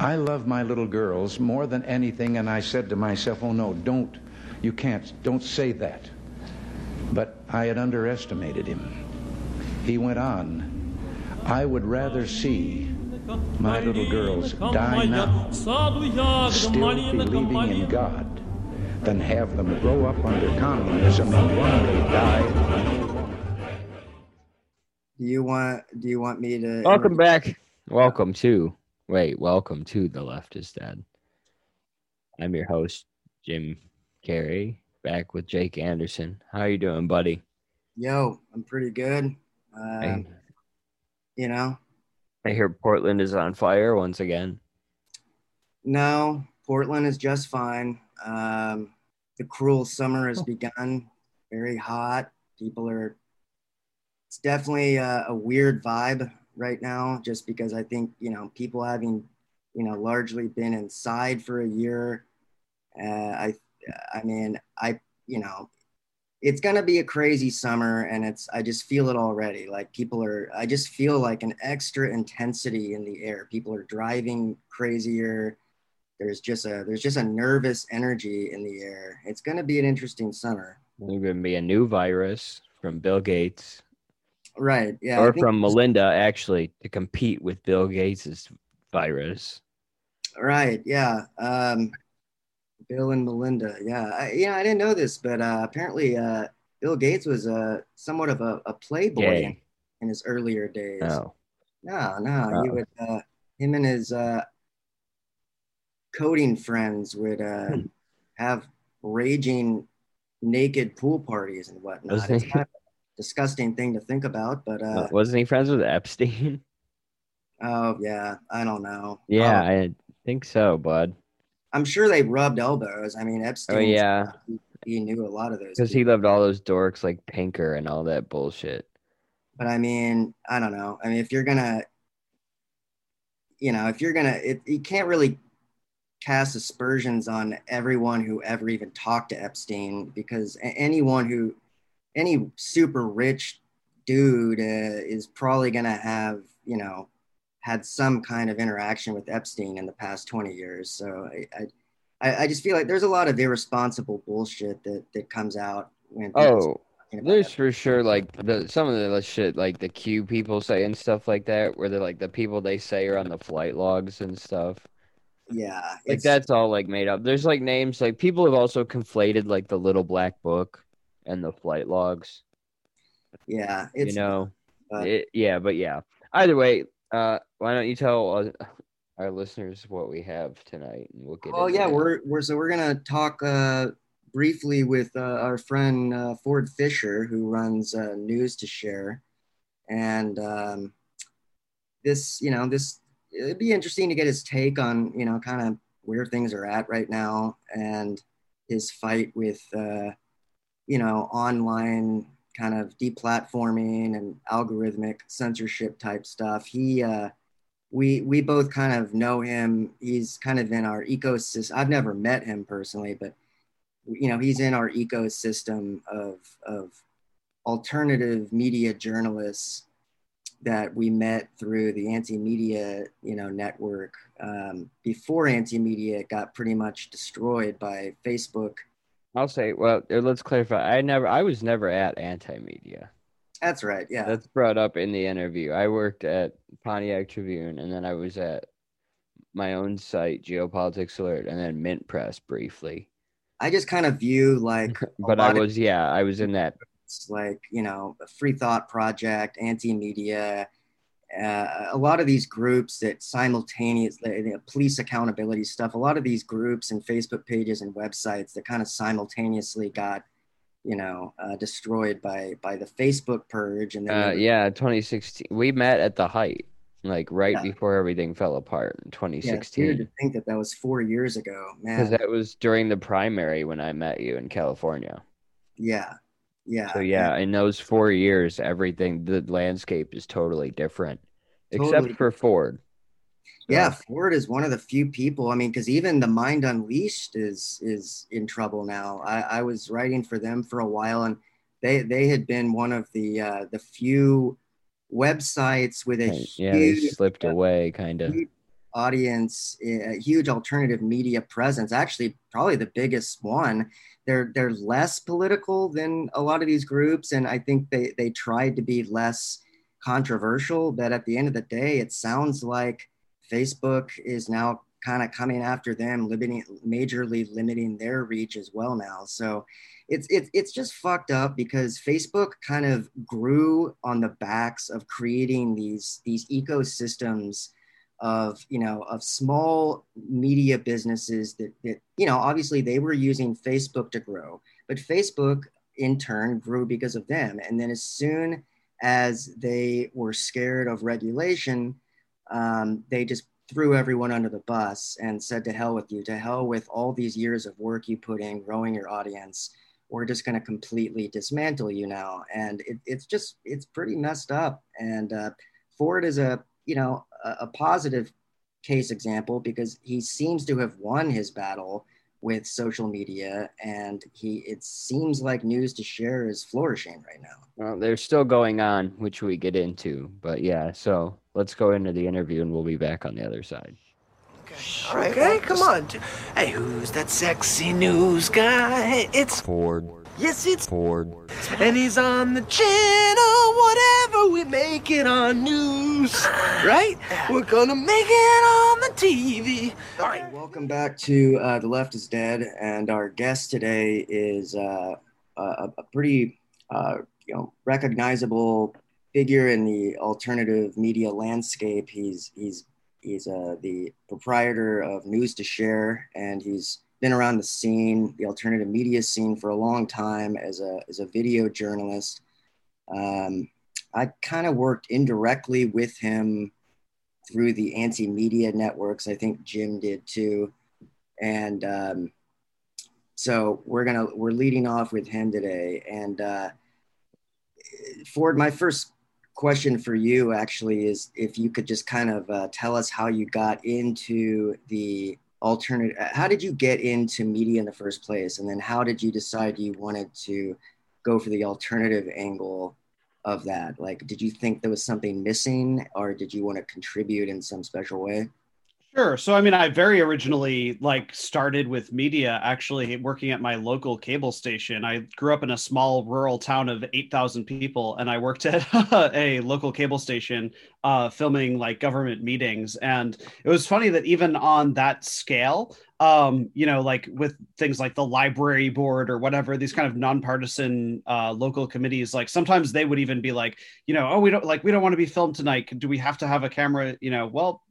I love my little girls more than anything, and I said to myself, oh no, don't, you can't, don't say that. But I had underestimated him. He went on, I would rather see my little girls die now, still believing in God, than have them grow up under communism and one day die. Do you want? Do you want me to? Welcome back. Welcome to. Wait, welcome to the Left is Dead. I'm your host, Jim Carey, back with Jake Anderson. How you doing, buddy? Yo, I'm pretty good. Uh, Hey. You know, I hear Portland is on fire once again. no, Portland is just fine. Um, the cruel summer has begun. Very hot. People are. It's definitely a, a weird vibe right now, just because I think you know people having, you know, largely been inside for a year. Uh, I, I mean, I, you know, it's gonna be a crazy summer, and it's. I just feel it already. Like people are. I just feel like an extra intensity in the air. People are driving crazier there's just a there's just a nervous energy in the air. It's going to be an interesting summer. There's going to be a new virus from Bill Gates Right. Yeah. Or from Melinda, actually, to compete with Bill Gates's virus. Right. Yeah. Um, Bill and Melinda. Yeah. I, yeah. I didn't know this, but uh, apparently uh, Bill Gates was uh, somewhat of a, a playboy in, in his earlier days. Oh, No, no. He Oh. would. Uh, him and his uh, coding friends would uh, Hmm. have raging naked pool parties and whatnot. It's kind of disgusting thing to think about, but uh, wasn't he friends with Epstein? oh yeah, I don't know. yeah, Um, I think so, bud. I'm sure they rubbed elbows. I mean, Epstein. Oh, yeah. he, he knew a lot of those. Because he loved all those dorks like Pinker and all that bullshit. But I mean, I don't know. I mean, if you're gonna, you know, if you're gonna, it, you can't really cast aspersions on everyone who ever even talked to Epstein because anyone who, any super rich dude uh, is probably gonna have, you know, had some kind of interaction with Epstein in the past 20 years. So I, I, I just feel like there's a lot of irresponsible bullshit that that comes out when. Oh, there's for sure like the some of the shit like the Q people say and stuff like that, where they're like the people they say are on the flight logs and stuff. Yeah, Like that's all like made up. There's like names like people have also conflated like the little black book and the flight logs. Yeah, it's you know, but- it, yeah, but yeah. Either way, uh, why don't you tell uh, our listeners what we have tonight, and we'll get. Oh yeah, we're we're so we're gonna talk uh, briefly with uh, our friend uh, Ford Fischer, who runs uh, News2Share, and um, this you know this it'd be interesting to get his take on you know kind of where things are at right now and his fight with uh, you know online kind of deplatforming and algorithmic censorship type stuff. He uh, we we both kind of know him. He's kind of in our ecosystem. I've never met him personally, but you know, he's in our ecosystem of of alternative media journalists that we met through the anti-media you know network um, before anti-media got pretty much destroyed by facebook I'll say. Well, uh, let's clarify. I never. I was never at Anti Media. that's right yeah That's brought up in the interview. I worked at Pontiac Tribune, and then I was at my own site, Geopolitics Alert, and then Mint Press briefly. i just kind of view like But I lot of was, yeah, I was in that. groups like you know a free thought project anti-media uh, a lot of these groups that simultaneously the police accountability stuff a lot of these groups and facebook pages and websites that kind of simultaneously got you know uh, destroyed by by the facebook purge and then Uh, yeah, 2016. We met at the height, like right Yeah. before everything fell apart in yeah, it's weird 2016. to think that that was four years ago Because that was during the primary when I met you in California. yeah yeah So yeah, in those four years, everything the landscape is totally different, Totally. except for Ford. Yeah, Ford is one of the few people. I mean, because even the Mind Unleashed is is in trouble now. I, I was writing for them for a while, and they they had been one of the uh, the few websites with a yeah, they huge slipped away, kind of. Audience, a huge alternative media presence. Actually, probably the biggest one. They're they're less political than a lot of these groups, and I think they they tried to be less controversial. But at the end of the day, it sounds like Facebook is now kind of coming after them, limiting majorly limiting their reach as well now. So it's it's it's just fucked up because Facebook kind of grew on the backs of creating these these ecosystems of you know of small media businesses that that you know obviously they were using Facebook to grow, but Facebook in turn grew because of them. And then as soon as they were scared of regulation, um, they just threw everyone under the bus and said to hell with you, to hell with all these years of work you put in growing your audience. We're just going to completely dismantle you now. And it, it's just it's pretty messed up. And uh, ford is a you know a, a, positive case example because he seems to have won his battle with social media and he it seems like News2Share is flourishing right now well they're still going on which we get into but yeah so let's go into the interview and we'll be back on the other side all right, okay, come on. Hey, who's that sexy news guy? It's Ford. Yes, it's Ford. And he's on the channel, whatever we make it on news. Right? We're gonna make it on the TV. All right. Welcome back to uh, The Left is Dead. And our guest today is uh, a, a, pretty uh, you know, recognizable figure in the alternative media landscape. He's, he's He's uh, the proprietor of News2Share, and he's been around the scene, the alternative media scene, for a long time as a as a video journalist. Um, I kind of worked indirectly with him through the anti-media networks. I think Jim did too, and um, so we're gonna we're leading off with him today. And uh, Ford, my first question for you actually is if you could just kind of uh, tell us how you got into the alternative how did you get into media in the first place and then how did you decide you wanted to go for the alternative angle of that? Like did you think there was something missing or did you want to contribute in some special way Sure. So, I mean, I very originally like started with media, actually working at my local cable station. I grew up in a small rural town of 8,000 people, and I worked at a local cable station uh, filming like government meetings. And it was funny that even on that scale, um, you know, like with things like the library board or whatever, these kind of nonpartisan uh, local committees, like sometimes they would even be like, you know, oh, we don't like, we don't want to be filmed tonight. Do we have to have a camera? You know, well,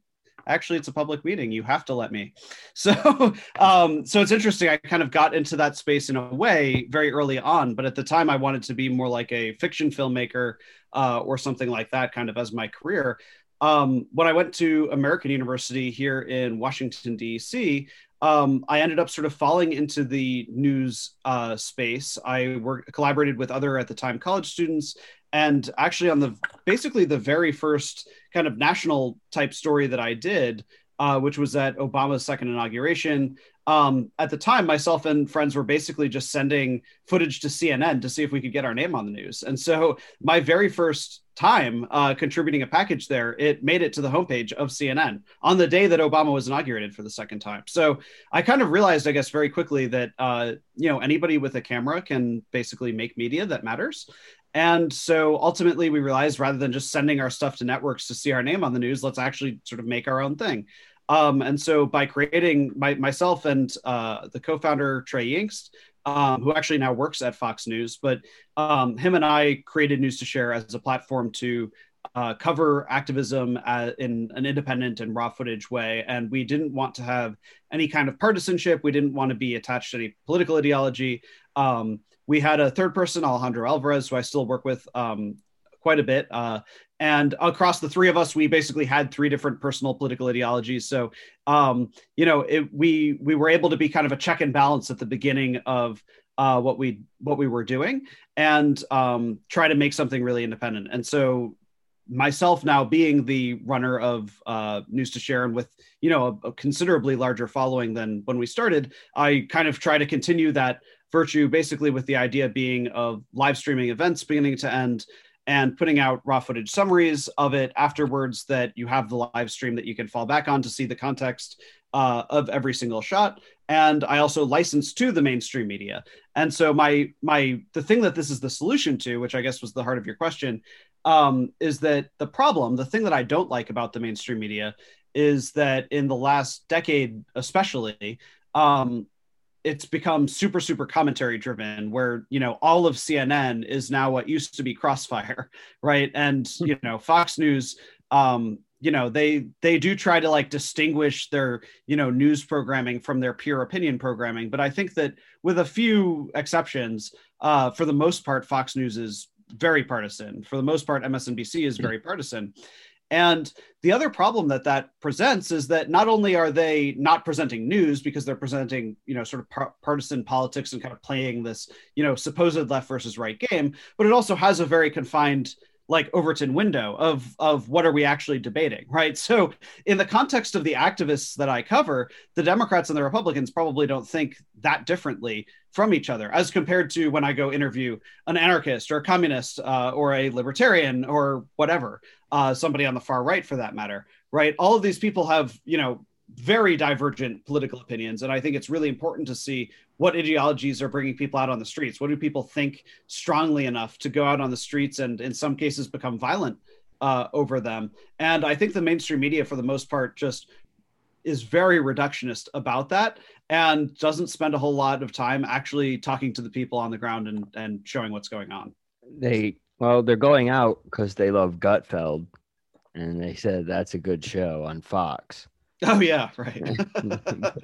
actually it's a public meeting. You have to let me. So um, so it's interesting. I kind of got into that space in a way very early on but at the time i wanted to be more like a fiction filmmaker uh, or something like that kind of as my career. Um, when i went to american university here in washington d.c um, I ended up sort of falling into the news uh, space. I worked collaborated with other at the time college students, and actually on the basically the very first kind of national type story that I did, uh, which was at Obama's second inauguration. Um, at the time, myself and friends were basically just sending footage to CNN to see if we could get our name on the news. And so, my very first time uh, contributing a package there, it made it to the homepage of CNN on the day that Obama was inaugurated for the second time. So, I kind of realized, I guess, very quickly that uh, you know anybody with a camera can basically make media that matters. And so ultimately, we realized rather than just sending our stuff to networks to see our name on the news, let's actually sort of make our own thing. Um, and so by creating my, myself and uh, the co-founder Trey Yingst, um, who actually now works at Fox News, but um, him and I created News2Share as a platform to uh, cover activism uh, in an independent and raw footage way. And we didn't want to have any kind of partisanship. We didn't want to be attached to any political ideology. Um, we had a third person, Alejandro Alvarez, who I still work with um, quite a bit. Uh, and across the three of us, we basically had three different personal political ideologies. So, um, you know, it, we we were able to be kind of a check and balance at the beginning of uh, what we what we were doing, and um, try to make something really independent. And so, myself now being the runner of uh, News2Share, and with you know a, a considerably larger following than when we started, I kind of try to continue that virtue basically with the idea being of live streaming events beginning to end and putting out raw footage summaries of it afterwards that you have the live stream that you can fall back on to see the context uh, of every single shot. And i also license to the mainstream media. And so my my the thing that this is the solution to which i guess was the heart of your question um, is that the problem the thing that i don't like about the mainstream media is that in the last decade especially um, it's become super super commentary driven where you know all of cnn is now what used to be crossfire right? And you know fox news um you know they they do try to like distinguish their you know news programming from their pure opinion programming. But i think that with a few exceptions uh for the most part fox news is very partisan. For the most part msnbc is very partisan and the other problem that that presents is that not only are they not presenting news because they're presenting, you know, sort of par- partisan politics and kind of playing this, you know, supposed left versus right game, but it also has a very confined like Overton window of of what are we actually debating, right? So in the context of the activists that I cover, the Democrats and the Republicans probably don't think that differently from each other as compared to when I go interview an anarchist or a communist uh, or a libertarian or whatever, uh, somebody on the far right for that matter, right? All of these people have you know very divergent political opinions. And i think it's really important to see what ideologies are bringing people out on the streets. What do people think strongly enough to go out on the streets and in some cases become violent uh, over them? And i think the mainstream media for the most part just is very reductionist about that and doesn't spend a whole lot of time actually talking to the people on the ground and, and showing what's going on. They well, they're going out because they love Gutfeld, and they said that's a good show on Fox. oh yeah right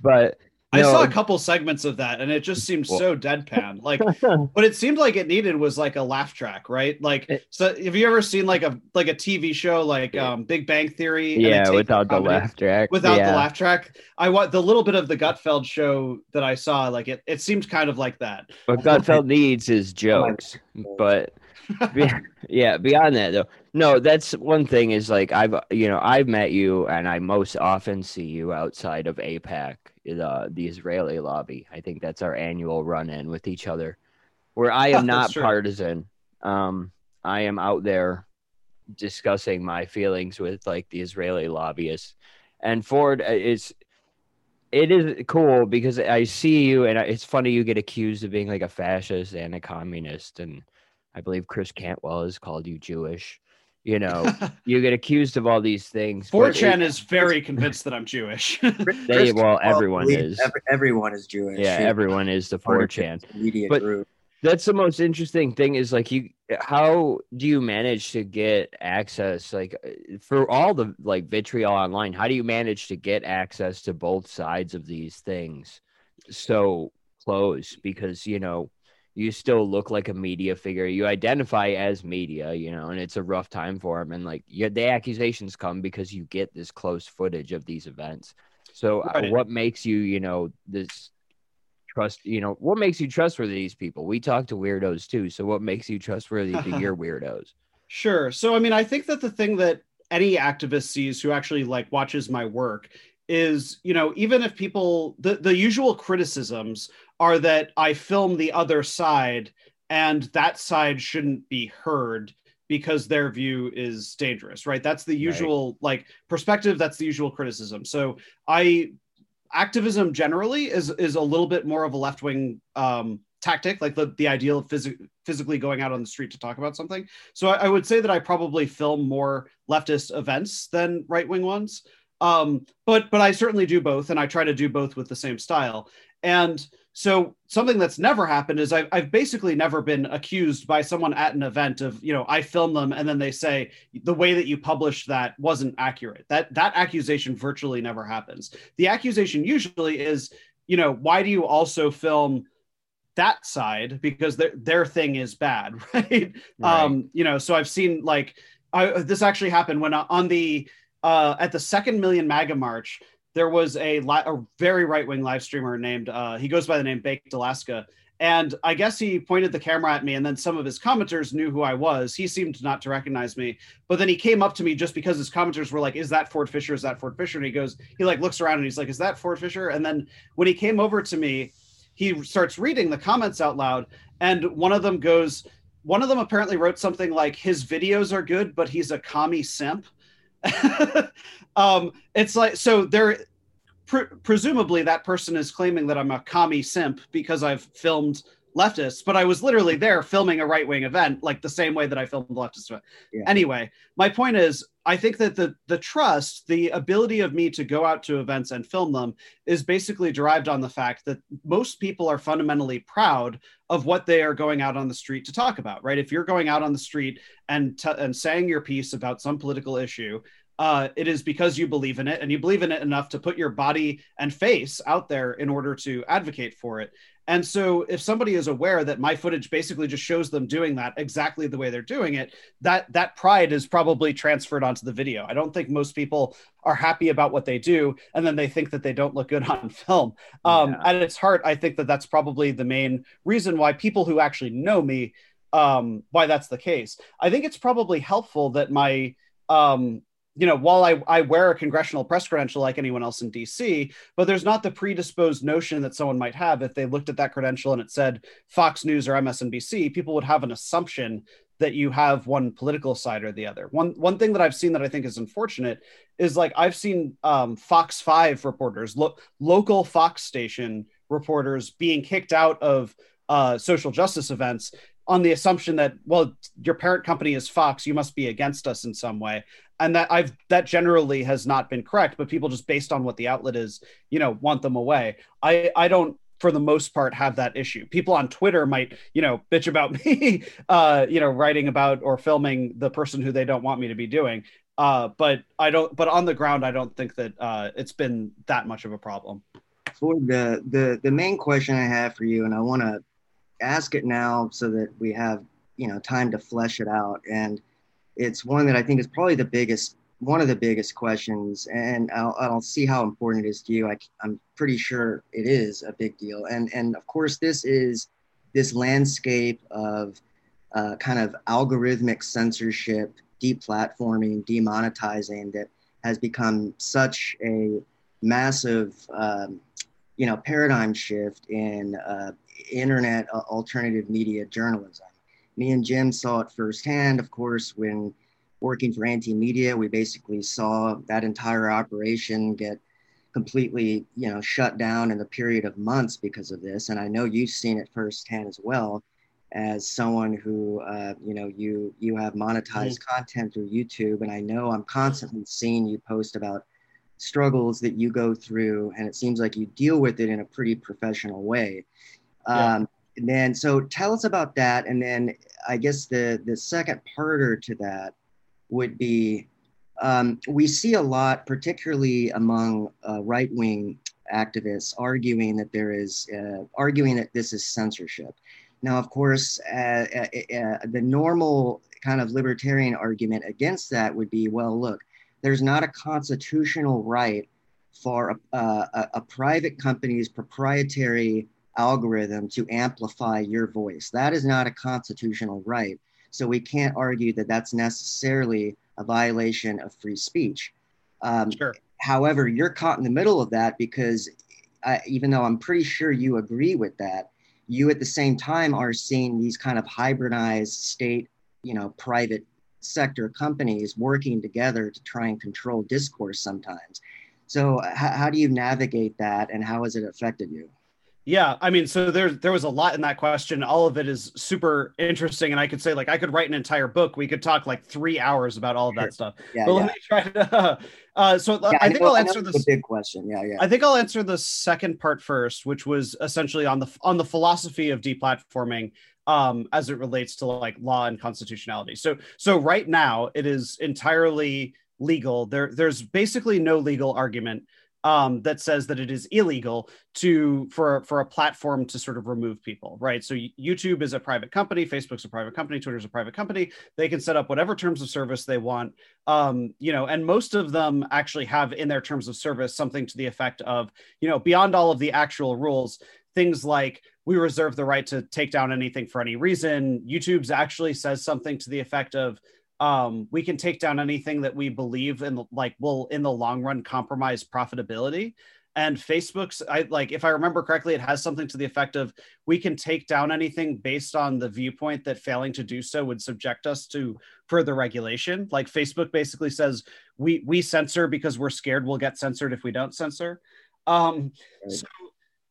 But I no, saw a couple segments of that and it just seemed Well- so deadpan. Like what it seemed like it needed was like a laugh track, right? Like It- so have you ever seen like a like a TV show like um Big Bang Theory? yeah, without the laugh track. Without yeah. the laugh track. I want the little bit of the Gutfeld show that I saw, like it it seemed kind of like that. What Gutfeld needs is jokes, but yeah, beyond that though, no, that's one thing is like I've you know I've met you and I most often see you outside of AIPAC, the the Israeli lobby. I think that's our annual run in with each other, where I am not partisan. Um, I am out there discussing my feelings with like the Israeli lobbyists, and Ford uh, is. It is cool because I see you, and it's funny you get accused of being like a fascist and a communist, and I believe Chris Cantwell has called you Jewish. You know, you get accused of all these things. but 4chan it- is very convinced that I'm Jewish. They, well, everyone is. Every, everyone is Jewish. Yeah, everyone is the Part of 4chan. Media But- group. That's the most interesting thing is like you how do you manage to get access like uh, for all the like vitriol online how do you manage to get access to both sides of these things so close because you know you still look like a media figure you identify as media you know and it's a rough time for them and like the accusations come because you get this close footage of these events so uh, Right. what makes you you know this trust you know what makes you trustworthy to these people we talk to weirdos too so what makes you trustworthy to your weirdos Sure. So I mean, I think that the thing that any activist sees who actually like watches my work is, you know, even if people the the usual criticisms are that I film the other side and that side shouldn't be heard because their view is dangerous, right? That's the usual like perspective, that's the usual criticism. So I activism generally is is a little bit more of a left-wing um tactic, like the, the ideal of phys- physically going out on the street to talk about something. So I, I would say that I probably film more leftist events than right wing ones. Um, but but I certainly do both, and I try to do both with the same style. And so something that's never happened is I've, I've basically never been accused by someone at an event of you know I film them and then they say the way that you published that wasn't accurate. That that accusation virtually never happens. The accusation usually is you know why do you also film that side because their their thing is bad, right? Um, you know, so I've seen like I, this actually happened when uh, on the uh, at the second Million MAGA March, there was a, li- a very right wing live streamer named uh, he goes by the name Baked Alaska. And I guess he pointed the camera at me, and then some of his commenters knew who I was. He seemed not to recognize me, but then he came up to me just because his commenters were like, "Is that Ford Fischer? Is that Ford Fischer?" And he goes, he like looks around and he's like, "Is that Ford Fischer?" And then when he came over to me, he starts reading the comments out loud, and one of them goes, one of them apparently wrote something like his videos are good, but he's a commie simp. um, it's like so there. Pre- presumably, that person is claiming that I'm a commie simp because I've filmed leftists, but I was literally there filming a right wing event, like the same way that I filmed the leftist event. Yeah. Anyway, my point is, I think that the the trust, the ability of me to go out to events and film them, is basically derived on the fact that most people are fundamentally proud of what they are going out on the street to talk about. Right? If you're going out on the street and t- and saying your piece about some political issue, uh, it is because you believe in it and you believe in it enough to put your body and face out there in order to advocate for it. And so if somebody is aware that my footage basically just shows them doing that exactly the way they're doing it, that that pride is probably transferred onto the video. I don't think most people are happy about what they do and then they think that they don't look good on film. Um, yeah. At its heart, I think that that's probably the main reason why people who actually know me um, why that's the case. I think it's probably helpful that my um, you know, while I, I wear a congressional press credential like anyone else in DC, but there's not the predisposed notion that someone might have if they looked at that credential and it said Fox News or MSNBC, people would have an assumption that you have one political side or the other. One one thing that I've seen that I think is unfortunate is like I've seen um, Fox Five reporters, lo- local Fox station reporters being kicked out of uh, social justice events on the assumption that well your parent company is fox you must be against us in some way. And that i've that generally has not been correct but people just based on what the outlet is you know want them away. I i don't for the most part have that issue. People on twitter might you know bitch about me uh you know writing about or filming the person who they don't want me to be doing. Uh but i don't but on the ground i don't think that uh it's been that much of a problem. The the the main question i have for you and i want to ask it now so that we have you know time to flesh it out. And it's one that i think is probably the biggest one of the biggest questions. And i'll, I'll see how important it is to you. I, i'm pretty sure it is a big deal. And and of course this is this landscape of uh, kind of algorithmic censorship deplatforming demonetizing that has become such a massive um, you know paradigm shift in uh, internet uh, alternative media journalism. Me and Jim saw it firsthand, of course, when working for Anti Media. We basically saw that entire operation get completely, you know, shut down in the period of months because of this. And I know you've seen it firsthand as well as someone who uh, you know you you have monetized mm-hmm. content through youtube and i know i'm constantly seeing you post about struggles that you go through and it seems like you deal with it in a pretty professional way um, and then, so tell us about that. And then I guess the, the second parter to that would be um, we see a lot, particularly among uh, right wing activists, arguing that there is, uh, arguing that this is censorship. Now, of course, uh, uh, uh the normal kind of libertarian argument against that would be well, look, there's not a constitutional right for a, a, a private company's proprietary algorithm to amplify your voice. That is not a constitutional right. So we can't argue that that's necessarily a violation of free speech. Um, sure. However, you're caught in the middle of that because I, even though I'm pretty sure you agree with that, you at the same time are seeing these kind of hybridized state, you know, private sector companies working together to try and control discourse sometimes. So, h- how do you navigate that and how has it affected you? Yeah, I mean, so there there was a lot in that question. All of it is super interesting, and I could say like I could write an entire book. We could talk like three hours about all of that stuff. Yeah, but yeah. let me try to. Uh, so yeah, I think I will answer this big question. Yeah, yeah. I think I'll answer the second part first, which was essentially on the on the philosophy of deplatforming um, as it relates to like law and constitutionality. So so right now it is entirely legal. There there's basically no legal argument um, that says that it is illegal to for for a platform to sort of remove people, right? So YouTube is a private company, Facebook's a private company, Twitter's a private company. They can set up whatever terms of service they want, um, you know, and most of them actually have in their terms of service something to the effect of, you know, beyond all of the actual rules, things like we reserve the right to take down anything for any reason. YouTube's actually says something to the effect of um, we can take down anything that we believe in like will in the long run compromise profitability. And facebook's i like if i remember correctly it has something to the effect of we can take down anything based on the viewpoint that failing to do so would subject us to further regulation. Like facebook basically says we we censor because we're scared we'll get censored if we don't censor. Um Right. so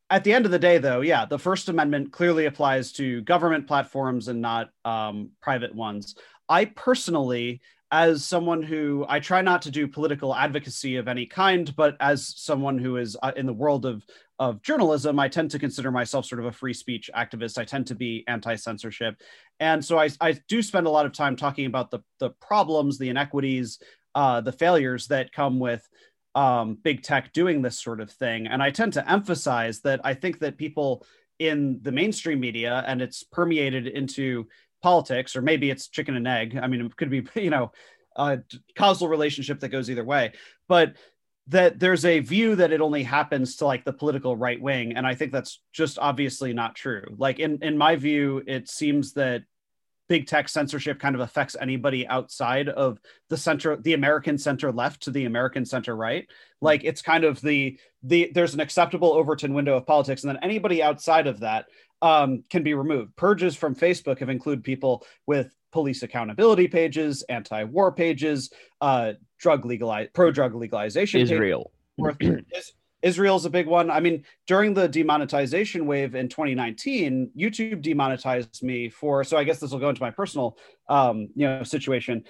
at the end of the day though yeah the first amendment clearly applies to government platforms and not um, private ones i personally as someone who I try not to do political advocacy of any kind, but as someone who is uh, in the world of of journalism, I tend to consider myself sort of a free speech activist. I tend to be anti censorship, and so I, I do spend a lot of time talking about the the problems, the inequities, uh, the failures that come with um, big tech doing this sort of thing. And I tend to emphasize that I think that people in the mainstream media and it's permeated into politics or maybe it's chicken and egg. I mean it could be you know a causal relationship that goes either way. But that there's a view that it only happens to like the political right wing and i think that's just obviously not true. Like in in my view it seems that big tech censorship kind of affects anybody outside of the center the american center left to the american center right. Like it's kind of the the there's an acceptable overton window of politics and then anybody outside of that um, can be removed. Purges from Facebook have included people with police accountability pages, anti-war pages, uh, drug legalize, pro-drug legalization. Israel. Israel's a big one. I mean, during the demonetization wave in 2019, YouTube demonetized me for. So I guess this will go into my personal, um, you know, situation.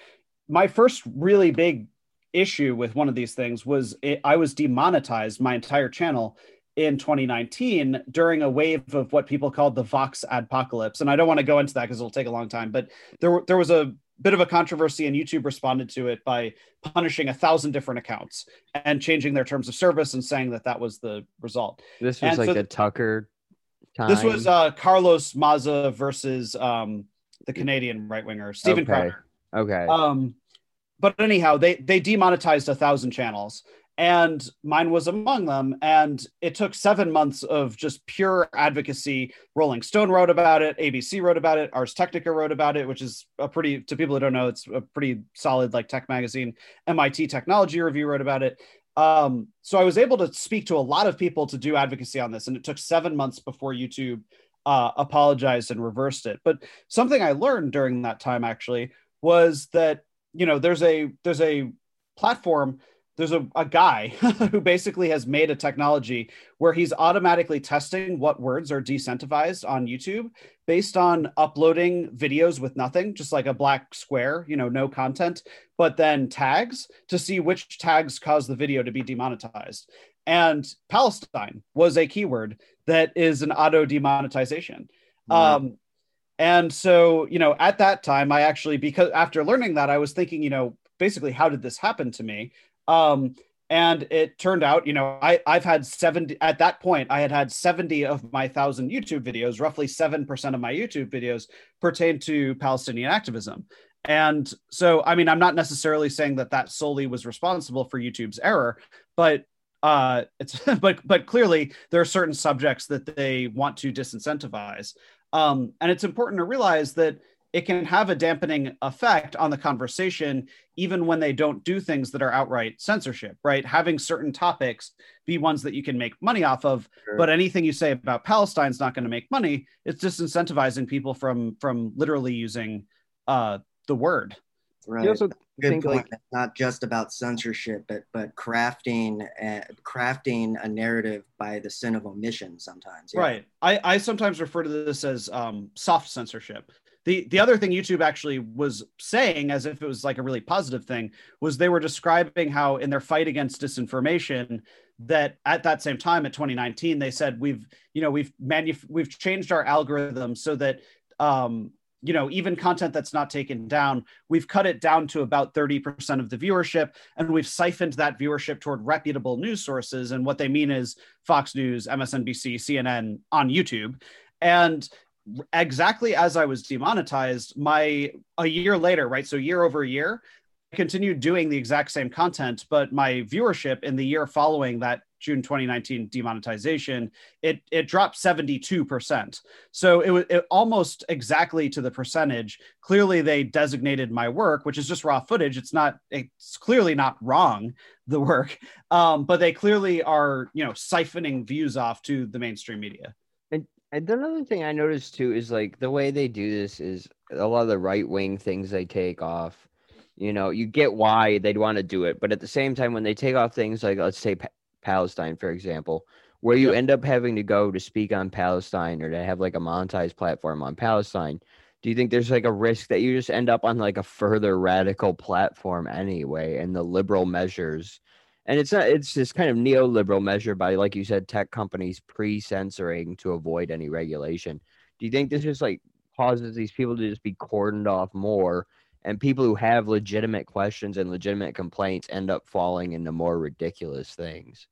My first really big issue with one of these things was it, I was demonetized my entire channel in 2019 during a wave of what people called the Vox apocalypse. And I don't want to go into that because it'll take a long time, but there, there was a bit of a controversy and YouTube responded to it by punishing a thousand different accounts and changing their terms of service and saying that that was the result. This was And like so the Tucker time. This was uh, Carlos Maza versus um, the Canadian right winger, Steven Okay. Crowder. okay. Um, but anyhow, they they demonetized a thousand channels, and mine was among them. And it took seven months of just pure advocacy. Rolling Stone wrote about it, ABC wrote about it, Ars Technica wrote about it, which is a pretty to people who don't know, it's a pretty solid like tech magazine. MIT Technology Review wrote about it. Um, so I was able to speak to a lot of people to do advocacy on this, and it took seven months before YouTube uh, apologized and reversed it. But something I learned during that time actually was that you know there's a there's a platform there's a, a guy who basically has made a technology where he's automatically testing what words are decentivized on youtube based on uploading videos with nothing just like a black square you know no content but then tags to see which tags cause the video to be demonetized and palestine was a keyword that is an auto demonetization Wow. um, and so, you know, at that time, I actually, because after learning that, I was thinking, you know, basically, how did this happen to me? Um, and it turned out, you know, I, I've had 70, at that point, I had had 70 of my thousand YouTube videos, roughly 7% of my YouTube videos pertain to Palestinian activism. And so, I mean, I'm not necessarily saying that that solely was responsible for YouTube's error, but uh it's but but clearly there are certain subjects that they want to disincentivize um, and it's important to realize that it can have a dampening effect on the conversation, even when they don't do things that are outright censorship, right? Having certain topics be ones that you can make money off of, Sure. but anything you say about Palestine's not going to make money. It's disincentivizing people from from literally using uh, the word. right. You also Good think point. like It's not just about censorship, but but crafting uh, crafting a narrative by the sin of omission. Sometimes, yeah. Right. I, I sometimes refer to this as um, soft censorship. The, the other thing YouTube actually was saying, as if it was like a really positive thing, was they were describing how in their fight against disinformation, that at that same time at 2019, they said we've you know we've manuf- we've changed our algorithm so that um, you know even content that's not taken down, we've cut it down to about 30% of the viewership, and we've siphoned that viewership toward reputable news sources. And what they mean is Fox News, MSNBC, CNN on YouTube. And exactly as I was demonetized, my a year later, right? So year over year, I continued doing the exact same content, but my viewership in the year following that June 2019 demonetization, it it dropped 72%. So it was it almost exactly to the percentage. Clearly they designated my work, which is just raw footage. It's not it's clearly not wrong the work. Um, but they clearly are, you know, siphoning views off to the mainstream media. Another thing I noticed too is like the way they do this is a lot of the right wing things they take off. You know, you get why they'd want to do it, but at the same time, when they take off things like let's say Palestine, for example, where you yep. end up having to go to speak on Palestine or to have like a monetized platform on Palestine, do you think there's like a risk that you just end up on like a further radical platform anyway and the liberal measures and it's not it's this kind of neoliberal measure by like you said tech companies pre-censoring to avoid any regulation. Do you think this just like causes these people to just be cordoned off more and people who have legitimate questions and legitimate complaints end up falling into more ridiculous things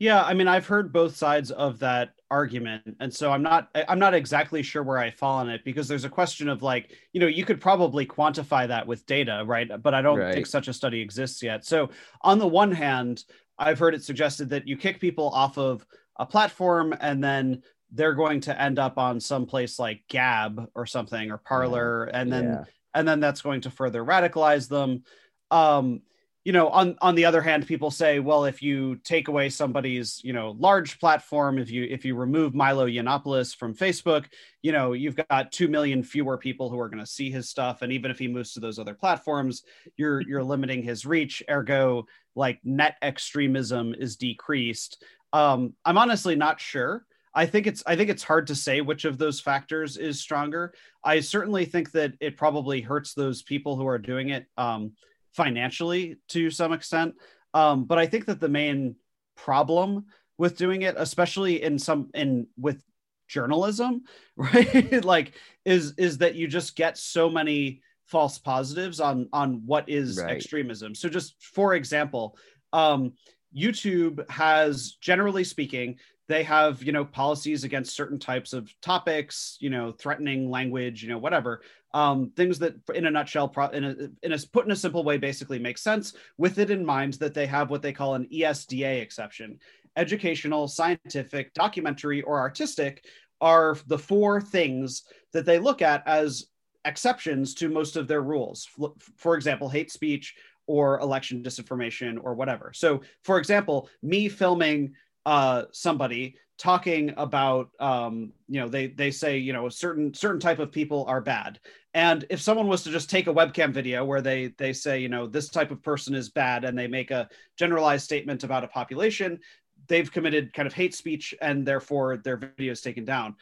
yeah, I mean, I've heard both sides of that argument, and so I'm not I'm not exactly sure where I fall on it because there's a question of like, you know, you could probably quantify that with data, right? But I don't right. think such a study exists yet. So on the one hand, I've heard it suggested that you kick people off of a platform and then they're going to end up on some place like Gab or something or Parler, yeah. and then yeah. and then that's going to further radicalize them. Um, you know on on the other hand people say well if you take away somebody's you know large platform if you if you remove milo yiannopoulos from facebook you know you've got 2 million fewer people who are going to see his stuff. And even if he moves to those other platforms you're you're limiting his reach. Ergo like net extremism is decreased. Um i'm honestly not sure. I think it's I think it's hard to say which of those factors is stronger. I certainly think that it probably hurts those people who are doing it. Um, financially to some extent. Um, but I think that the main problem with doing it, especially in some in with journalism, right? like is is that you just get so many false positives on on what is right. extremism. So just for example, um, YouTube has generally speaking they have you know policies against certain types of topics you know threatening language you know whatever um, things that in a nutshell pro- in, a, in a put in a simple way basically make sense with it in mind that they have what they call an esda exception. Educational scientific documentary or artistic are the four things that they look at as exceptions to most of their rules. For example hate speech or election disinformation or whatever. So for example me filming uh, somebody talking about um, you know they they say you know certain certain type of people are bad. And if someone was to just take a webcam video where they they say you know this type of person is bad and they make a generalized statement about a population they've committed kind of hate speech and therefore their video is taken down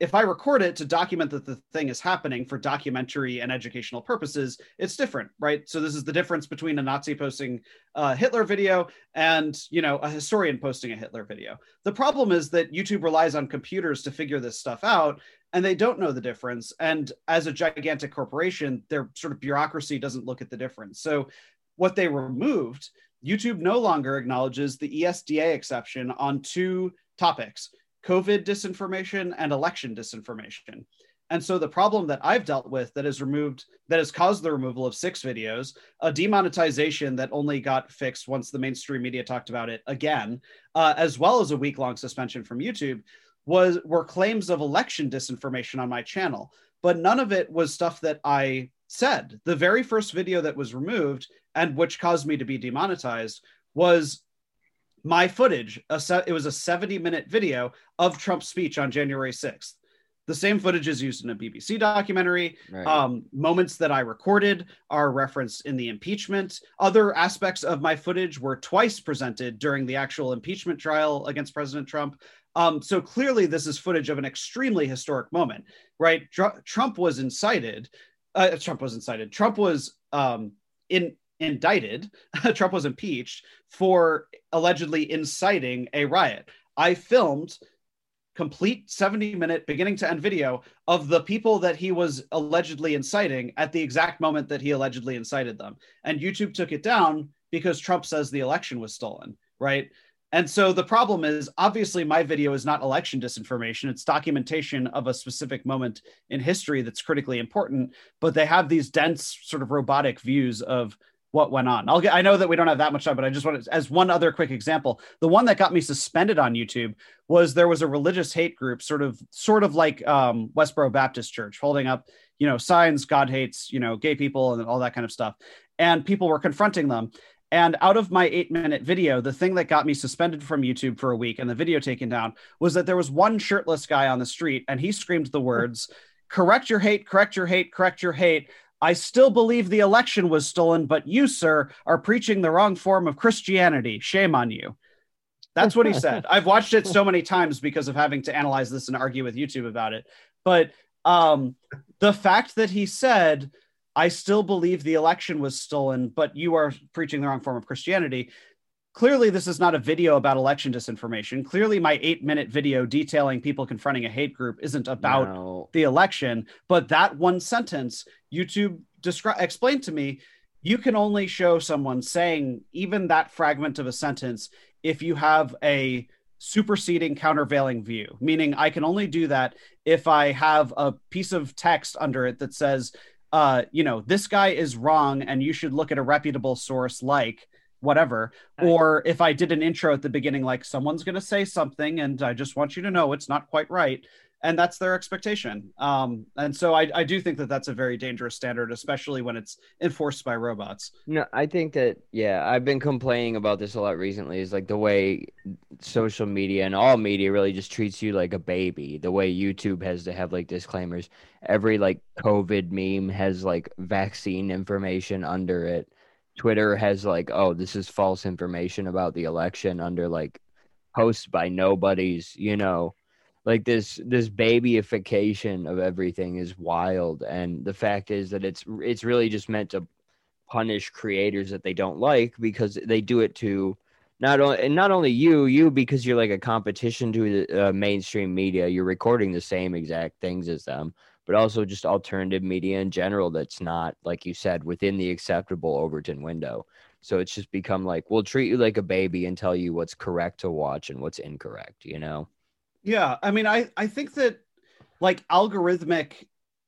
if I record it to document that the thing is happening for documentary and educational purposes, it's different, right? So this is the difference between a Nazi posting a Hitler video and you know a historian posting a Hitler video. The problem is that YouTube relies on computers to figure this stuff out, and they don't know the difference. And as a gigantic corporation, their sort of bureaucracy doesn't look at the difference. So what they removed, YouTube no longer acknowledges the ESDA exception on two topics COVID disinformation and election disinformation. And so the problem that I've dealt with that has removed that has caused the removal of six videos, a demonetization that only got fixed once the mainstream media talked about it again, uh, as well as a week long suspension from YouTube, was were claims of election disinformation on my channel. But none of it was stuff that I said. The very first video that was removed and which caused me to be demonetized was my footage. Se- it was a 70 minute video of Trump's speech on January 6th. The same footage is used in a BBC documentary. Right. Um, moments that I recorded are referenced in the impeachment. Other aspects of my footage were twice presented during the actual impeachment trial against President Trump. Um, so clearly, this is footage of an extremely historic moment, right? Tr- Trump was incited. Uh, Trump was incited. Trump was um, in indicted, Trump was impeached for allegedly inciting a riot. I filmed complete 70 minute beginning to end video of the people that he was allegedly inciting at the exact moment that he allegedly incited them. And YouTube took it down because Trump says the election was stolen, right? And so the problem is obviously my video is not election disinformation. It's documentation of a specific moment in history that's critically important. But they have these dense, sort of robotic views of what went on. I'll get I know that we don't have that much time, but I just want to as one other quick example. The one that got me suspended on YouTube was there was a religious hate group, sort of sort of like um Westboro Baptist Church, holding up, you know, signs God hates, you know, gay people and all that kind of stuff. And people were confronting them. And out of my eight minute video, the thing that got me suspended from YouTube for a week and the video taken down was that there was one shirtless guy on the street and he screamed the words, correct your hate, correct your hate, correct your hate. I still believe the election was stolen, but you, sir, are preaching the wrong form of Christianity. Shame on you. That's what he said. I've watched it so many times because of having to analyze this and argue with YouTube about it. But um, the fact that he said, I still believe the election was stolen, but you are preaching the wrong form of Christianity. Clearly, this is not a video about election disinformation. Clearly, my eight minute video detailing people confronting a hate group isn't about No. the election. But that one sentence, YouTube descri- explained to me, you can only show someone saying even that fragment of a sentence if you have a superseding countervailing view, meaning I can only do that if I have a piece of text under it that says, uh, you know, this guy is wrong and you should look at a reputable source like whatever. Right. Or if I did an intro at the beginning, like someone's going to say something and I just want you to know it's not quite right. And that's their expectation. Um, and so I, I do think that that's a very dangerous standard, especially when it's enforced by robots. No, I think that yeah, I've been complaining about this a lot recently. Is like the way social media and all media really just treats you like a baby. The way YouTube has to have like disclaimers. Every like COVID meme has like vaccine information under it. Twitter has like, oh, this is false information about the election under like posts by nobodies, you know. Like this this babyification of everything is wild. And the fact is that it's it's really just meant to punish creators that they don't like because they do it to not only and not only you you because you're like a competition to the uh, mainstream media you're recording the same exact things as them but also just alternative media in general that's not like you said within the acceptable overton window. So it's just become like we'll treat you like a baby and tell you what's correct to watch and what's incorrect you know? Yeah, I mean, I I think that like algorithmic,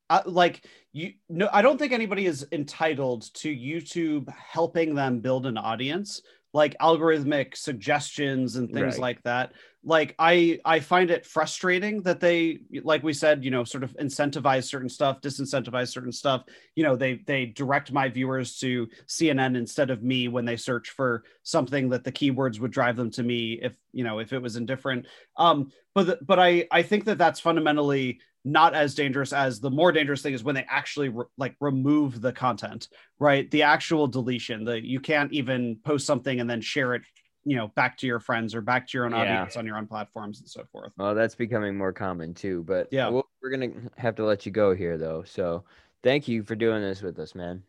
uh, like you no, I don't think anybody is entitled to YouTube helping them build an audience, like algorithmic suggestions and things Right. like that. Like I I find it frustrating that they, like we said, you know, sort of incentivize certain stuff, disincentivize certain stuff. You know, they they direct my viewers to CNN instead of me when they search for something that the keywords would drive them to me if you know if it was indifferent. Um, but the, but I I think that that's fundamentally not as dangerous as the more dangerous thing is when they actually re- like remove the content, right? The actual deletion. The you can't even post something and then share it, you know, back to your friends or back to your own Yeah. audience on your own platforms and so forth. well that's becoming more common too but Yeah. we'll, we're gonna have to let you go here though so thank you for doing this with us man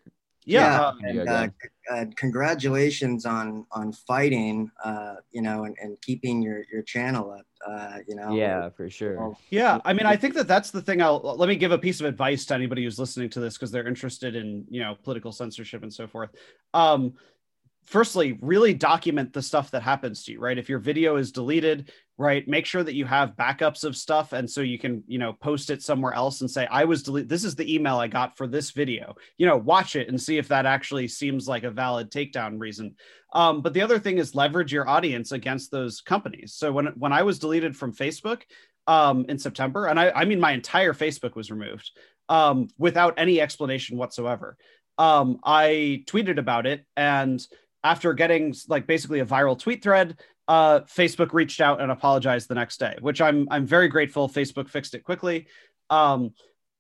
Yeah, Yeah. uh, And, uh, ahead. c- uh, congratulations on on fighting, uh, you know, and, and keeping your your channel up. Uh, you know. yeah for sure Yeah, I mean, I think that that's the thing. I'll let me give a piece of advice to anybody who's listening to this because they're interested in you know political censorship and so forth. Um, firstly, really document the stuff that happens to you. Right, if your video is deleted, right, make sure that you have backups of stuff, and so you can you know post it somewhere else and say, "I was deleted. This is the email I got for this video." You know, watch it and see if that actually seems like a valid takedown reason. Um, but the other thing is leverage your audience against those companies. So when when I was deleted from Facebook um, in September, and I, I mean my entire Facebook was removed um, without any explanation whatsoever. Um, I tweeted about it, and after getting like basically a viral tweet thread, uh, Facebook reached out and apologized the next day, which I'm I'm very grateful. Facebook fixed it quickly. Um,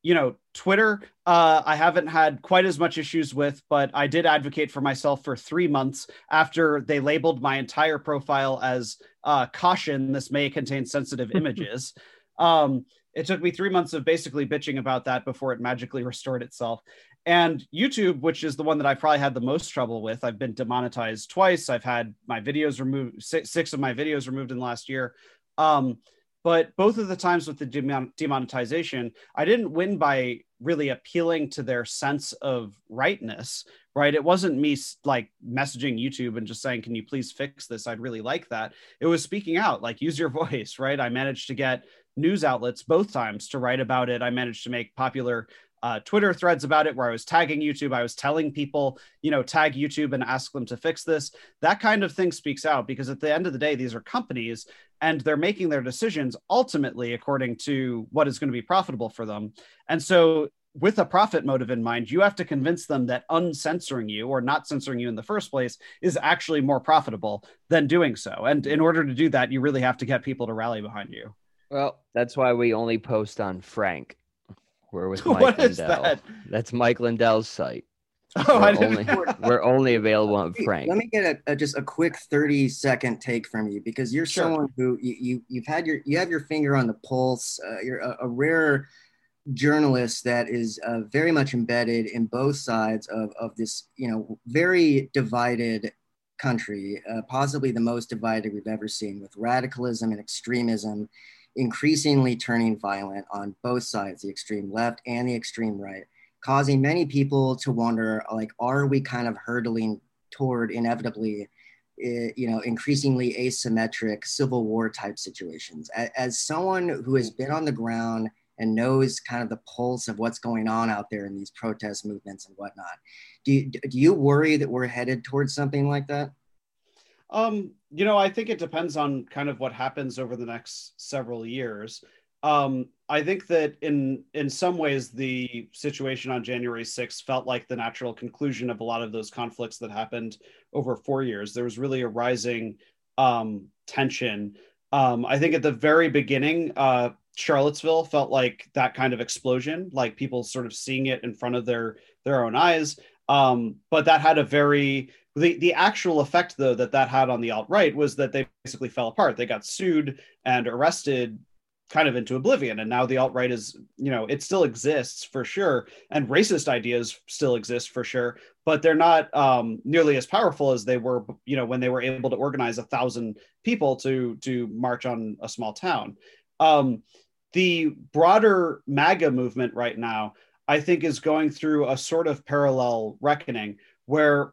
you know, Twitter, uh, I haven't had quite as much issues with, but I did advocate for myself for three months after they labeled my entire profile as uh, caution, this may contain sensitive images. um, it took me three months of basically bitching about that before it magically restored itself. And YouTube, which is the one that I probably had the most trouble with, I've been demonetized twice. I've had my videos removed, six, of my videos removed in the last year. Um, but both of the times with the demonetization, I didn't win by really appealing to their sense of rightness, right? It wasn't me like messaging YouTube and just saying, "Can you please fix this?" I'd really like that. It was speaking out, like use your voice, right? I managed to get news outlets both times to write about it. I managed to make popular uh, Twitter threads about it where I was tagging YouTube. I was telling people, you know, tag YouTube and ask them to fix this. That kind of thing speaks out because at the end of the day, these are companies and they're making their decisions ultimately according to what is going to be profitable for them. And so, with a profit motive in mind, you have to convince them that uncensoring you or not censoring you in the first place is actually more profitable than doing so. And in order to do that, you really have to get people to rally behind you. Well, that's why we only post on Frank. We're with Mike What Lindell. is that? That's Mike Lindell's site. Oh, I We're didn't. only, we're only available on Frank. Let me get a, a just a quick 30 second take from you because you're Sure. someone who you, you you've had your you have your finger on the pulse. Uh, you're a, a rare journalist that is uh, very much embedded in both sides of, of this you know very divided country, uh, possibly the most divided we've ever seen, with radicalism and extremism increasingly turning violent on both sides, the extreme left and the extreme right causing many people to wonder like are we kind of hurtling toward inevitably eh, you know increasingly asymmetric civil war type situations? As someone who has been on the ground and knows kind of the pulse of what's going on out there in these protest movements and whatnot do you, do you worry that we're headed towards something like that Um, you know, I think it depends on kind of what happens over the next several years. Um, I think that in in some ways the situation on January 6th felt like the natural conclusion of a lot of those conflicts that happened over four years. There was really a rising um, tension. Um, I think at the very beginning, uh, Charlottesville felt like that kind of explosion, like people sort of seeing it in front of their their own eyes. Um, but that had a very the the actual effect though that that had on the alt right was that they basically fell apart. They got sued and arrested kind of into oblivion. And now the alt right is you know it still exists for sure. And racist ideas still exist for sure but they're not um, nearly as powerful as they were you know when they were able to organize a thousand people to to march on a small town. Um, the broader maga movement right now i think is going through a sort of parallel reckoning where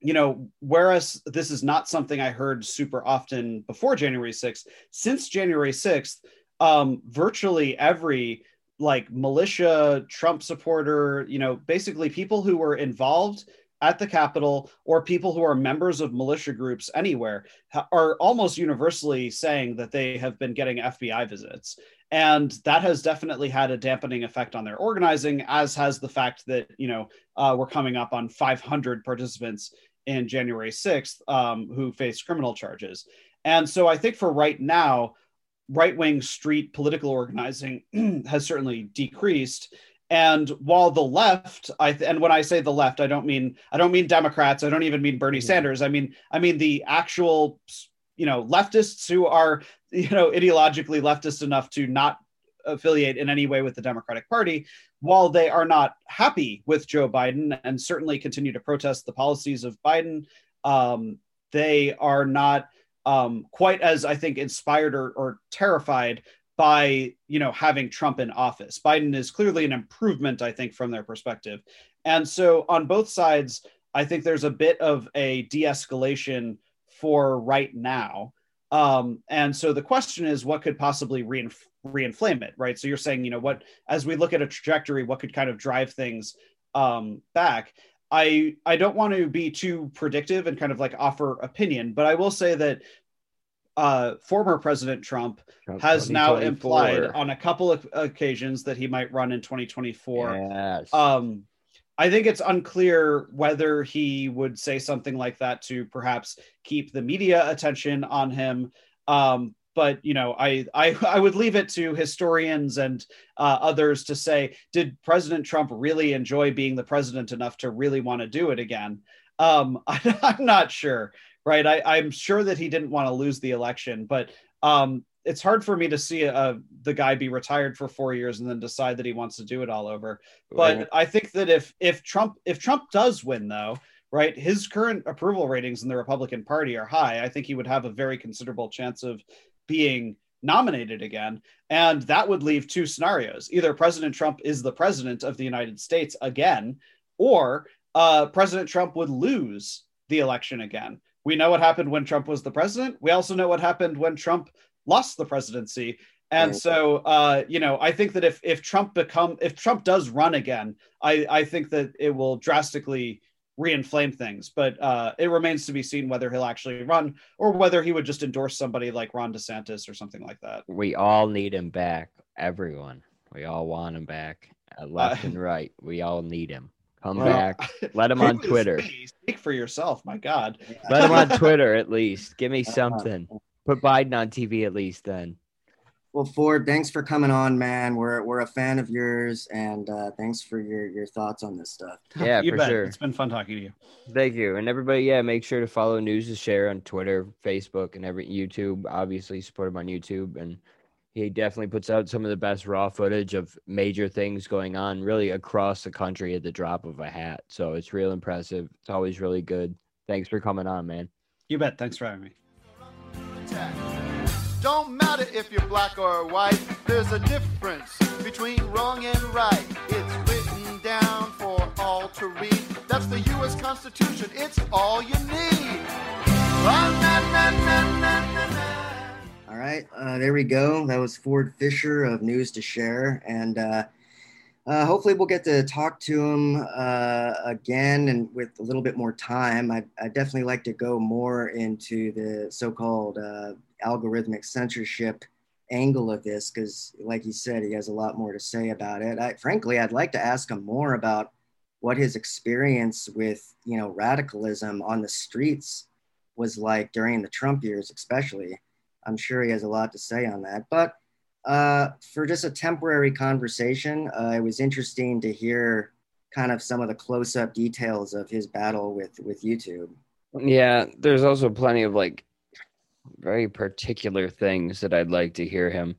you know, whereas this is not something I heard super often before January 6th, since January 6th, um, virtually every like militia, Trump supporter, you know, basically people who were involved at the Capitol or people who are members of militia groups anywhere are almost universally saying that they have been getting FBI visits. And that has definitely had a dampening effect on their organizing, as has the fact that, you know, uh, we're coming up on 500 participants in January 6th um, who face criminal charges. And so I think for right now, right wing street political organizing has certainly decreased. And while the left, I th- and when I say the left, I don't mean I don't mean Democrats. I don't even mean Bernie Mhm. Sanders. I mean I mean the actual you know leftists who are you know ideologically leftist enough to not affiliate in any way with the Democratic Party, while they are not happy with Joe Biden and certainly continue to protest the policies of Biden, um, they are not um, quite as I think inspired or, or terrified by you know having Trump in office. Biden is clearly an improvement, I think, from their perspective, and so on both sides, I think there's a bit of a de-escalation for right now. Um, and so the question is, what could possibly reinf- reinflame it, right? So you're saying, you know, what as we look at a trajectory, what could kind of drive things um, back? I I don't want to be too predictive and kind of like offer opinion, but I will say that uh, former President Trump Trump has now implied on a couple of occasions that he might run in 2024. Yes. Um, I think it's unclear whether he would say something like that to perhaps keep the media attention on him. Um, but you know, I, I I would leave it to historians and uh, others to say, did President Trump really enjoy being the president enough to really want to do it again? Um, I, I'm not sure, right? I, I'm sure that he didn't want to lose the election, but um, it's hard for me to see uh, the guy be retired for four years and then decide that he wants to do it all over but I think that if if Trump if Trump does win though, right, his current approval ratings in the Republican Party are high. I think he would have a very considerable chance of being nominated again, and that would leave two scenarios: either President Trump is the president of the United States again, or uh, President Trump would lose the election again. We know what happened when Trump was the president. We also know what happened when Trump lost the presidency. And Right. so, uh, you know, I think that if if Trump become if Trump does run again, I I think that it will drastically reinflame things. But uh, it remains to be seen whether he'll actually run or whether he would just endorse somebody like Ron DeSantis or something like that. We all need him back. Everyone. We all want him back. Uh, left and right. We all need him. Come Well, back. Let him on Twitter. Speak for yourself, my God. Let him on Twitter at least. Give me Uh, something. Put Biden on TV at least then. Well, Ford, thanks for coming on, man. We're we're a fan of yours, and uh, thanks for your your thoughts on this stuff. Yeah, you for bet. sure. It's been fun talking to you. Thank you. And everybody, yeah, make sure to follow News2Share on Twitter, Facebook, and every YouTube. Obviously, support him on YouTube. And he definitely puts out some of the best raw footage of major things going on really across the country at the drop of a hat. So it's real impressive. It's always really good. Thanks for coming on, man. You bet. Thanks for having me. Attack. Don't matter if you're black or white, there's a difference between wrong and right. It's written down for all to read. That's the U.S. Constitution, it's all you need. All right, uh, there we go. That was Ford Fischer of News2Share, and uh, uh, hopefully we'll get to talk to him uh, again and with a little bit more time. I I definitely like to go more into the so-called uh, algorithmic censorship angle of this because, like he said, he has a lot more to say about it. I, frankly, I'd like to ask him more about what his experience with you know radicalism on the streets was like during the Trump years, especially. I'm sure he has a lot to say on that. But uh, for just a temporary conversation, uh, it was interesting to hear kind of some of the close-up details of his battle with with YouTube. Yeah, there's also plenty of like very particular things that I'd like to hear him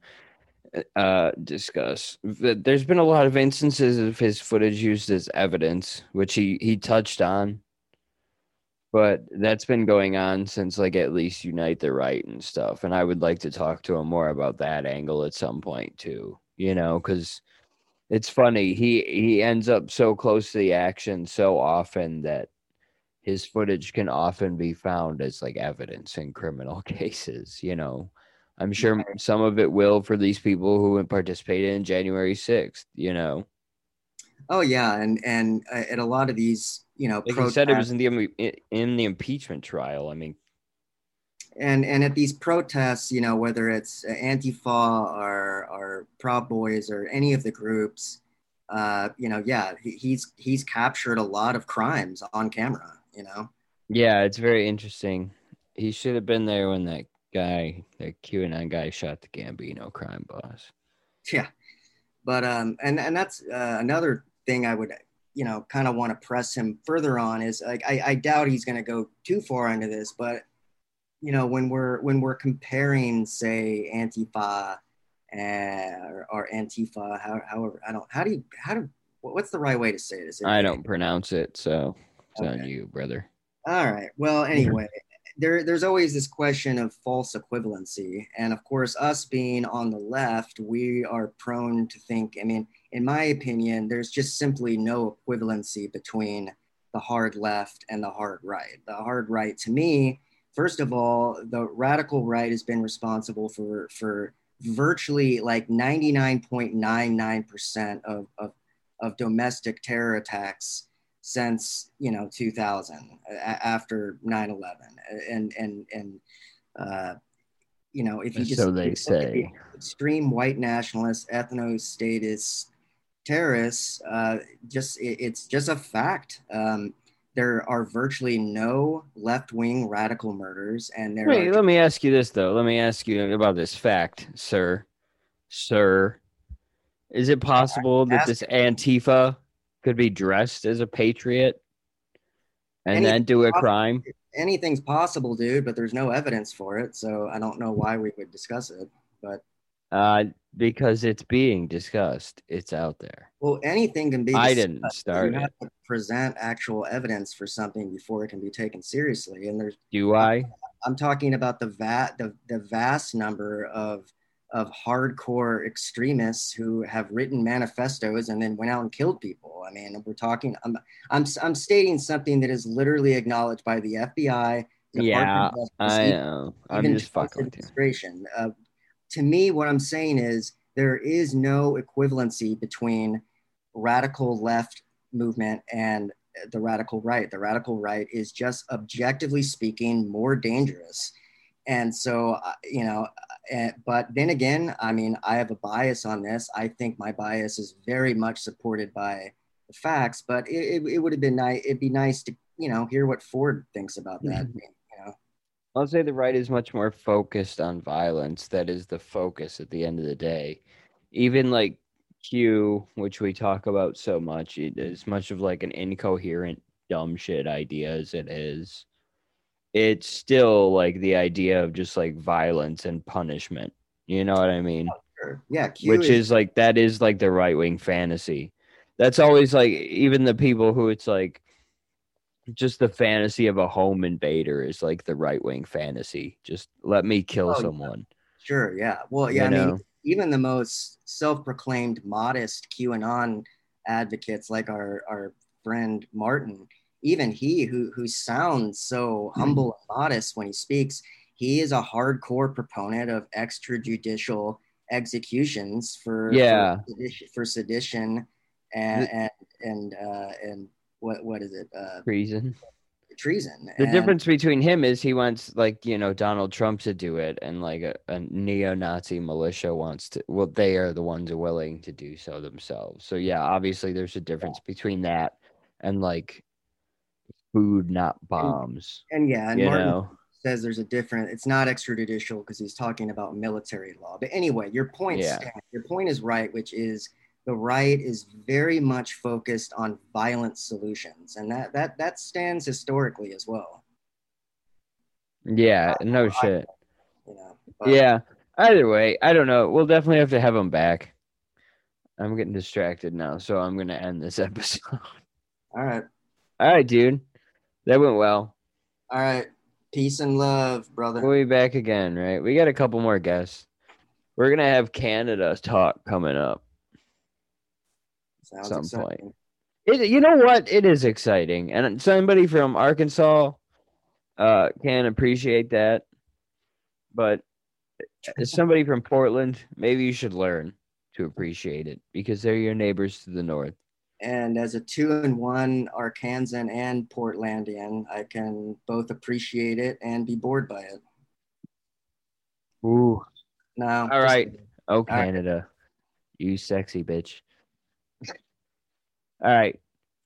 uh discuss. There's been a lot of instances of his footage used as evidence, which he he touched on. But that's been going on since like at least Unite the Right and stuff, and I would like to talk to him more about that angle at some point too. You know, because it's funny he he ends up so close to the action so often that his footage can often be found as like evidence in criminal cases you know i'm sure some of it will for these people who participated in january 6th you know Oh yeah, and and uh, at a lot of these, you know, like you said it was in the in the impeachment trial i mean. And and at these protests, you know, whether it's Antifa or or Proud Boys or any of the groups, uh, you know, yeah, he, he's he's captured a lot of crimes on camera. You know, yeah it's very interesting. He should have been there when that guy that qanon guy shot the gambino crime boss. Yeah, but um, and and that's uh, another thing I would you know kind of want to press him further on is like I, I doubt he's going to go too far into this, but you know when we're when we're comparing say Antifa uh, or, or Antifa, how, however I don't how do you how do what's the right way to say this? i don't pronounce it so it's on you brother All right. Well, anyway, there, there's always this question of false equivalency. And of course, us being on the left, we are prone to think, I mean, in my opinion, there's just simply no equivalency between the hard left and the hard right. The hard right, to me, first of all, the radical right has been responsible for, for virtually like 99.99% of, of, of domestic terror attacks since you know 2000 a- after 9-11 and and and uh, you know if you just so they look at the say extreme white nationalists ethno-statist terrorists uh, just it, it's just a fact um, there are virtually no left-wing radical murders and there Wait, are let me ask you this though. Let me ask you about this fact, sir. Sir, is it possible that this Antifa could be dressed as a patriot and Any- then do a crime? anything's possible dude but there's no evidence for it so i don't know why we would discuss it but Uh, because it's being discussed. It's out there. well anything can be I didn't start you have to present actual evidence for something before it can be taken seriously and there's Do I? i'm talking about the va- the, the vast number of of hardcore extremists who have written manifestos and then went out and killed people i mean we're talking i'm i'm, I'm stating something that is literally acknowledged by the fbi Department Yeah, Justice, I even- know. I'm even just fucking with you. administration. Uh, to me, what I'm saying is there is no equivalency between radical left movement and the radical right. The radical right is just objectively speaking more dangerous. And so, uh, you know, uh, but then again, I mean, I have a bias on this. I think my bias is very much supported by the facts, but it, it, would have been nice. It'd be nice to, you know, hear what Ford thinks about that. Mhm. I'll say the right is much more focused on violence. That is the focus at the end of the day. Even like Q, which we talk about so much, it is much of like an incoherent, dumb shit idea as it is. It's still like the idea of just like violence and punishment. You know what I mean? Oh, yeah, Q which is like that is like the right wing fantasy. That's always like even the people who it's like just the fantasy of a home invader is like the right wing fantasy. Just let me kill Oh, yeah. someone. Sure, yeah. Well, You yeah, I know? mean, even the most self-proclaimed modest QAnon advocates, like our our friend Martin, even he who who sounds so Hmm. humble and modest when he speaks, he is a hardcore proponent of extrajudicial executions for Yeah. for sedition, for sedition and and and uh, and what what is it uh, Treason. treason. The And- difference between him is he wants like you know Donald Trump to do it, and like a, a neo-Nazi militia wants to. Well, they are the ones willing to do so themselves. So yeah, obviously there's a difference between that and like food, not bombs. and yeah, and You Martin know. says there's a different it's not extrajudicial because he's talking about military law but anyway your point Yeah. stands. your point is right which is the right is very much focused on violent solutions and that that that stands historically as well Yeah, no shit. you know Yeah. Either way, I don't know. We'll definitely have to have him back. I'm getting distracted now, so I'm gonna end this episode. all right All right, dude. That went well. all right peace and love brother We'll be back again, right? We got a couple more guests. We're gonna have Canada talk coming up. Sounds some exciting. point. It, you know what? It is exciting, and somebody from Arkansas uh, can appreciate that. But as somebody from Portland, maybe you should learn to appreciate it because they're your neighbors to the north. and as a two and one arkansan and portlandian i can both appreciate it and be bored by it Ooh. now All right. Oh, right. Canada. You sexy bitch. All right.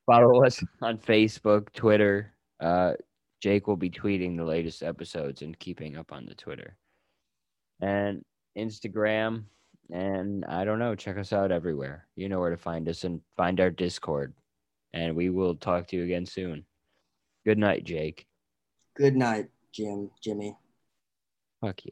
Follow us on Facebook, Twitter. Uh, Jake will be tweeting the latest episodes and keeping up on the Twitter and Instagram. And I don't know, check us out everywhere. You know where to find us and find our Discord. And we will talk to you again soon. Good night, Jake. good night jim jimmy Fuck you.